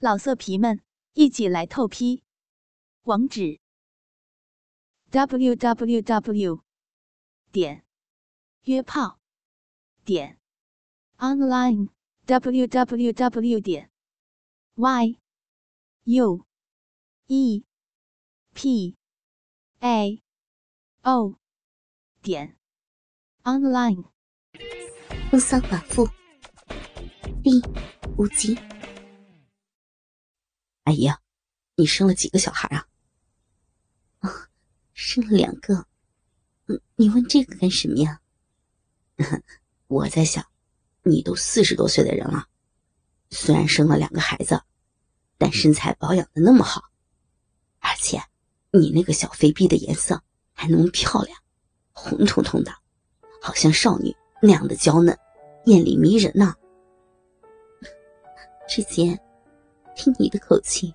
老色皮们，一起来透批！网址：w w w 点约炮点 online w w w 点 y u e p a o 点 online。风骚寡妇第五集。阿姨，你生了几个小孩啊？啊，生了两个。嗯，你问这个干什么呀？我在想，你都四十多岁的人了，虽然生了两个孩子，但身材保养的那么好，而且你那个小肥臂的颜色还那么漂亮，红彤彤的，好像少女那样的娇嫩，艳丽迷人呢。志杰。听你的口气，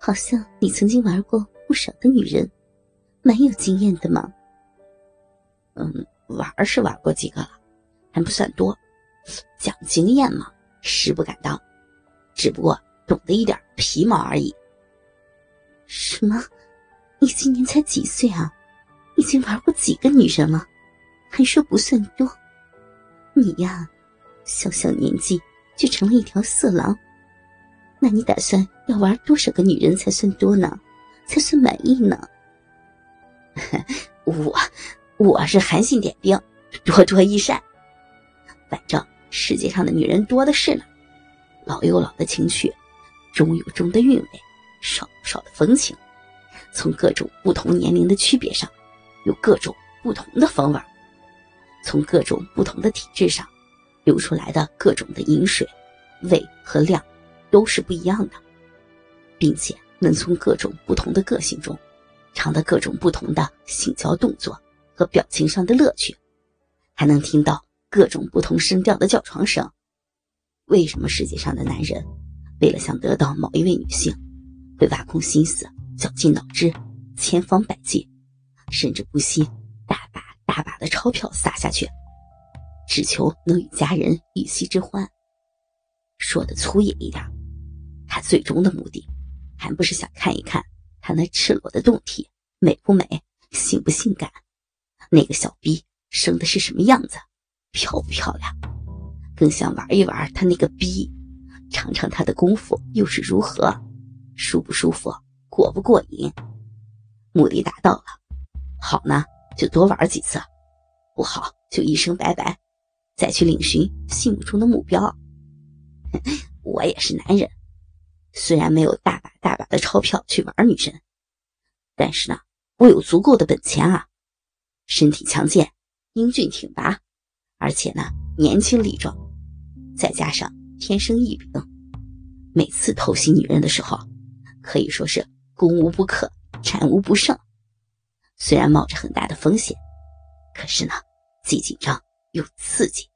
好像你曾经玩过不少的女人，蛮有经验的嘛。嗯，玩是玩过几个了，还不算多。讲经验嘛，实不敢当，只不过懂得一点皮毛而已。什么？你今年才几岁啊？已经玩过几个女人了？还说不算多？你呀，小小年纪就成了一条色狼。那你打算要玩多少个女人才算多呢？才算满意呢？我我是韩信点兵，多多益善。反正世界上的女人多的是呢，老有老的情趣，中有中的韵味，少少的风情。从各种不同年龄的区别上，有各种不同的风味从各种不同的体质上，流出来的各种的饮水、味和量。都是不一样的，并且能从各种不同的个性中，尝到各种不同的性交动作和表情上的乐趣，还能听到各种不同声调的叫床声。为什么世界上的男人，为了想得到某一位女性，会挖空心思、绞尽脑汁、千方百计，甚至不惜大把大把的钞票撒下去，只求能与家人一夕之欢？说的粗野一点。他最终的目的，还不是想看一看他那赤裸的胴体美不美、性不性感？那个小逼生的是什么样子，漂不漂亮？更想玩一玩他那个逼，尝尝他的功夫又是如何，舒不舒服，过不过瘾？目的达到了，好呢就多玩几次，不好就一声拜拜，再去领寻心目中的目标。我也是男人。虽然没有大把大把的钞票去玩女人，但是呢，我有足够的本钱啊，身体强健，英俊挺拔，而且呢年轻力壮，再加上天生异禀，每次偷袭女人的时候，可以说是攻无不克，战无不胜。虽然冒着很大的风险，可是呢，既紧张又刺激，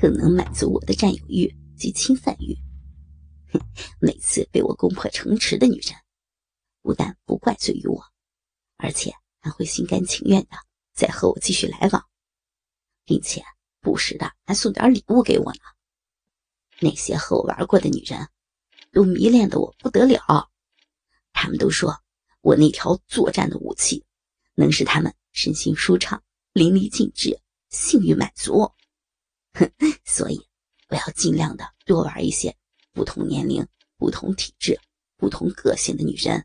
更能满足我的占有欲及侵犯欲。每次被我攻破城池的女人，不但不怪罪于我，而且还会心甘情愿的再和我继续来往，并且不时的还送点礼物给我呢。那些和我玩过的女人，都迷恋的我不得了，他们都说我那条作战的武器，能使他们身心舒畅、淋漓尽致、性欲满足。哼，所以我要尽量的多玩一些。不同年龄、不同体质、不同个性的女人，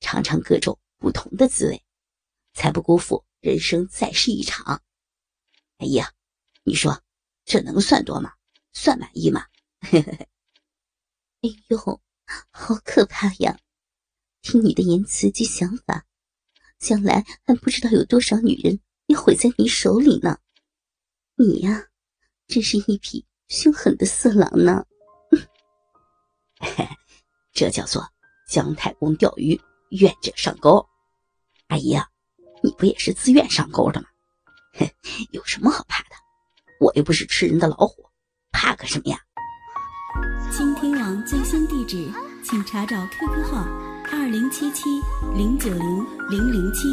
尝尝各种不同的滋味，才不辜负人生在世一场。哎呀，你说这能算多吗？算满意吗？哎呦，好可怕呀！听你的言辞及想法，将来还不知道有多少女人要毁在你手里呢。你呀，真是一匹凶狠的色狼呢。这叫做姜太公钓鱼，愿者上钩。阿姨啊，你不也是自愿上钩的吗？有什么好怕的？我又不是吃人的老虎，怕个什么呀？倾听网最新地址，请查找 QQ 号二零七七零九零零零七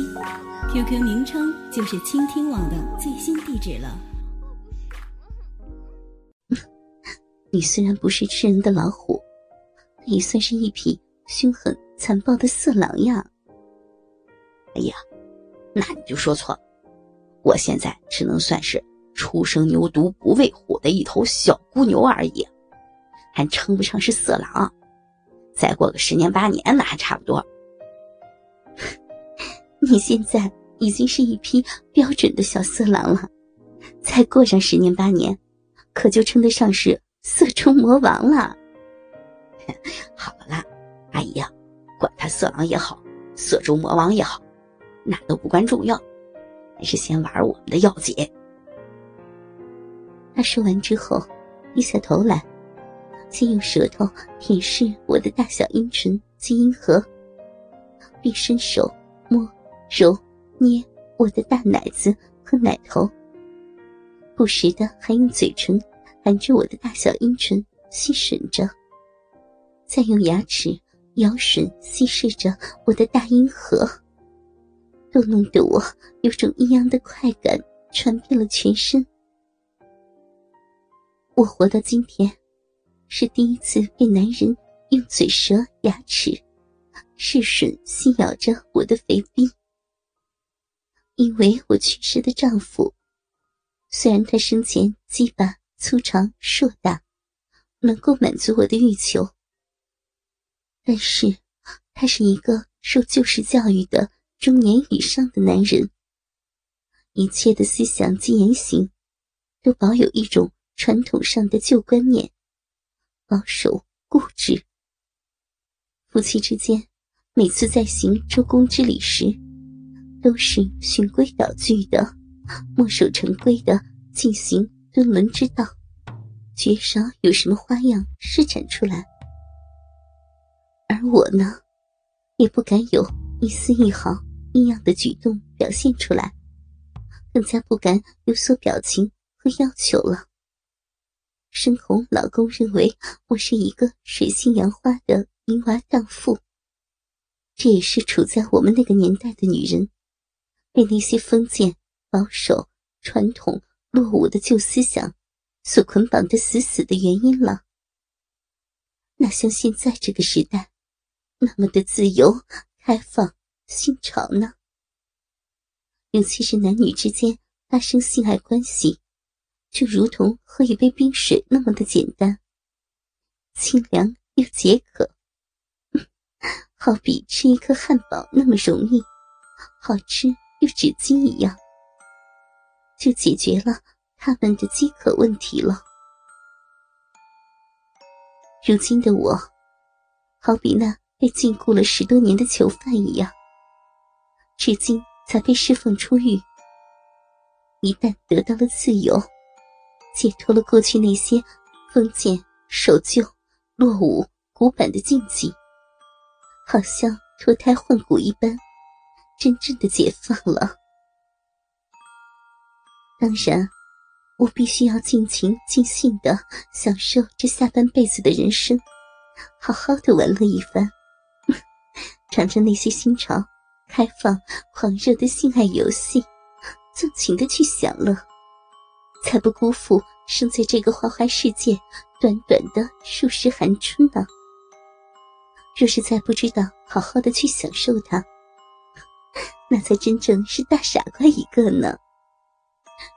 ，QQ 名称就是倾听网的最新地址了。你虽然不是吃人的老虎。也算是一匹凶狠残暴的色狼呀。哎呀，那你就说错了，我现在只能算是初生牛犊不畏虎的一头小孤牛而已，还称不上是色狼。再过个十年八年，那还差不多。你现在已经是一匹标准的小色狼了，再过上十年八年，可就称得上是色中魔王了。好了啦，阿姨呀，管他色狼也好，色中魔王也好，那都不关重要，还是先玩我们的要紧。他说完之后，低下头来，先用舌头舔舐我的大小阴唇及阴核，并伸手摸。揉捏我的大奶子和奶头，不时的还用嘴唇含着我的大小阴唇吸吮着，再用牙齿咬吮吸视着我的大阴核，都弄得我有种异样的快感传遍了全身。我活到今天，是第一次被男人用嘴舌、牙齿试吮吸咬着我的肥逼。因为我去世的丈夫，虽然他生前鸡巴粗长硕大，能够满足我的欲求，但是他是一个受旧式教育的中年以上的男人，一切的思想及言行，都保有一种传统上的旧观念，保守固执。夫妻之间，每次在行周公之礼时，都是循规蹈矩的，墨守成规的进行敦伦之道，绝少有什么花样施展出来。而我呢，也不敢有一丝一毫异样的举动表现出来，更加不敢有所表情和要求了。深红老公认为我是一个水性杨花的淫娃荡妇，这也是处在我们那个年代的女人。被那些封建、保守、传统、落伍的旧思想所捆绑的死死的原因了。哪像现在这个时代，那么的自由、开放、新潮呢？尤其是男女之间发生性爱关系，就如同喝一杯冰水那么的简单，清凉又解渴，好比吃一颗汉堡那么容易，好吃。又纸巾一样，就解决了他们的饥渴问题了。如今的我，好比那被禁锢了十多年的囚犯一样，至今才被释放出狱。一旦得到了自由，解脱了过去那些封建、守旧、落伍、古板的禁忌，好像脱胎换骨一般。真正的解放了。当然，我必须要尽情尽兴的享受这下半辈子的人生，好好的玩乐一番，尝尝那些新潮、开放、狂热的性爱游戏，纵情的去享乐，才不辜负生在这个花花世界短短的数十寒春呢。若是再不知道好好的去享受它，那才真正是大傻瓜一个呢！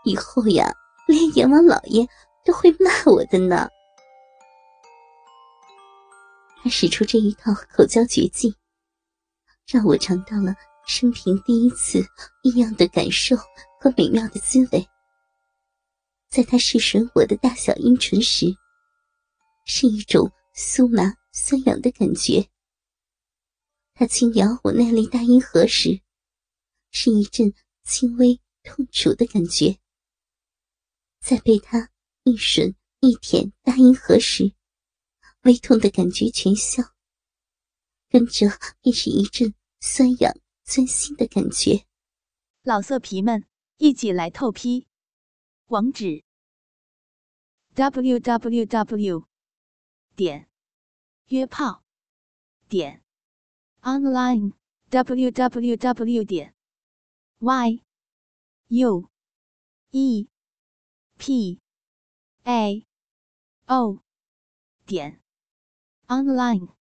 以后呀，连阎王老爷都会骂我的呢。他使出这一套口交绝技，让我尝到了生平第一次异样的感受和美妙的滋味。在他试吮我的大小阴唇时，是一种酥麻酸痒的感觉；他轻摇我那粒大阴核时，是一阵轻微痛楚的感觉，在被他一吮一舔大阴核时，微痛的感觉全消，跟着便是一阵酸痒钻心的感觉。老色皮们，一起来透批！网址：w w w. 点约炮点 online w w w. 点 y u e p a o 点 online。